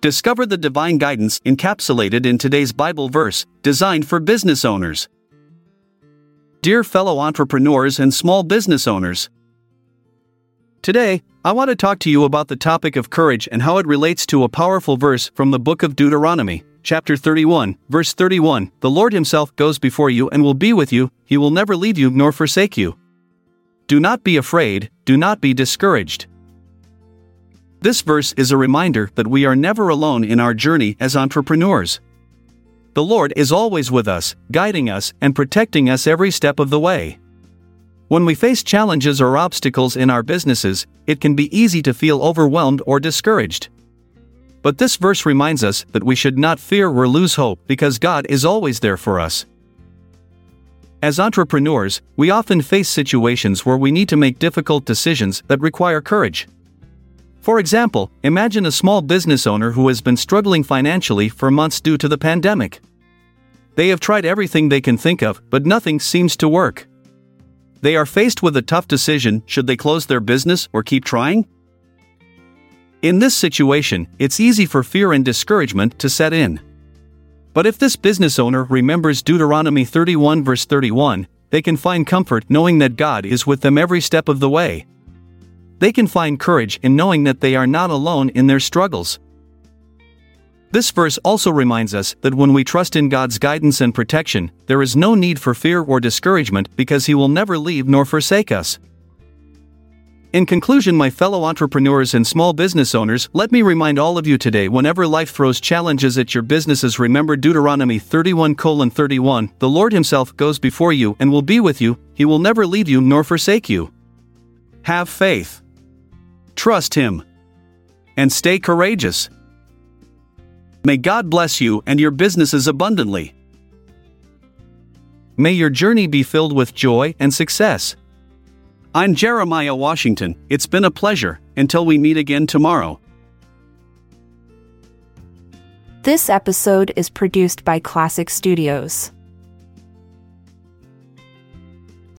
Discover the divine guidance encapsulated in today's Bible verse, designed for business owners. Dear fellow entrepreneurs and small business owners, today, I want to talk to you about the topic of courage and how it relates to a powerful verse from the book of Deuteronomy, chapter 31, verse 31 The Lord Himself goes before you and will be with you, He will never leave you nor forsake you. Do not be afraid, do not be discouraged. This verse is a reminder that we are never alone in our journey as entrepreneurs. The Lord is always with us, guiding us and protecting us every step of the way. When we face challenges or obstacles in our businesses, it can be easy to feel overwhelmed or discouraged. But this verse reminds us that we should not fear or lose hope because God is always there for us. As entrepreneurs, we often face situations where we need to make difficult decisions that require courage. For example, imagine a small business owner who has been struggling financially for months due to the pandemic. They have tried everything they can think of, but nothing seems to work. They are faced with a tough decision should they close their business or keep trying? In this situation, it's easy for fear and discouragement to set in. But if this business owner remembers Deuteronomy 31 verse 31, they can find comfort knowing that God is with them every step of the way they can find courage in knowing that they are not alone in their struggles. This verse also reminds us that when we trust in God's guidance and protection, there is no need for fear or discouragement because He will never leave nor forsake us. In conclusion, my fellow entrepreneurs and small business owners, let me remind all of you today whenever life throws challenges at your businesses, remember Deuteronomy 31 31. The Lord Himself goes before you and will be with you, He will never leave you nor forsake you. Have faith. Trust Him. And stay courageous. May God bless you and your businesses abundantly. May your journey be filled with joy and success. I'm Jeremiah Washington. It's been a pleasure. Until we meet again tomorrow. This episode is produced by Classic Studios.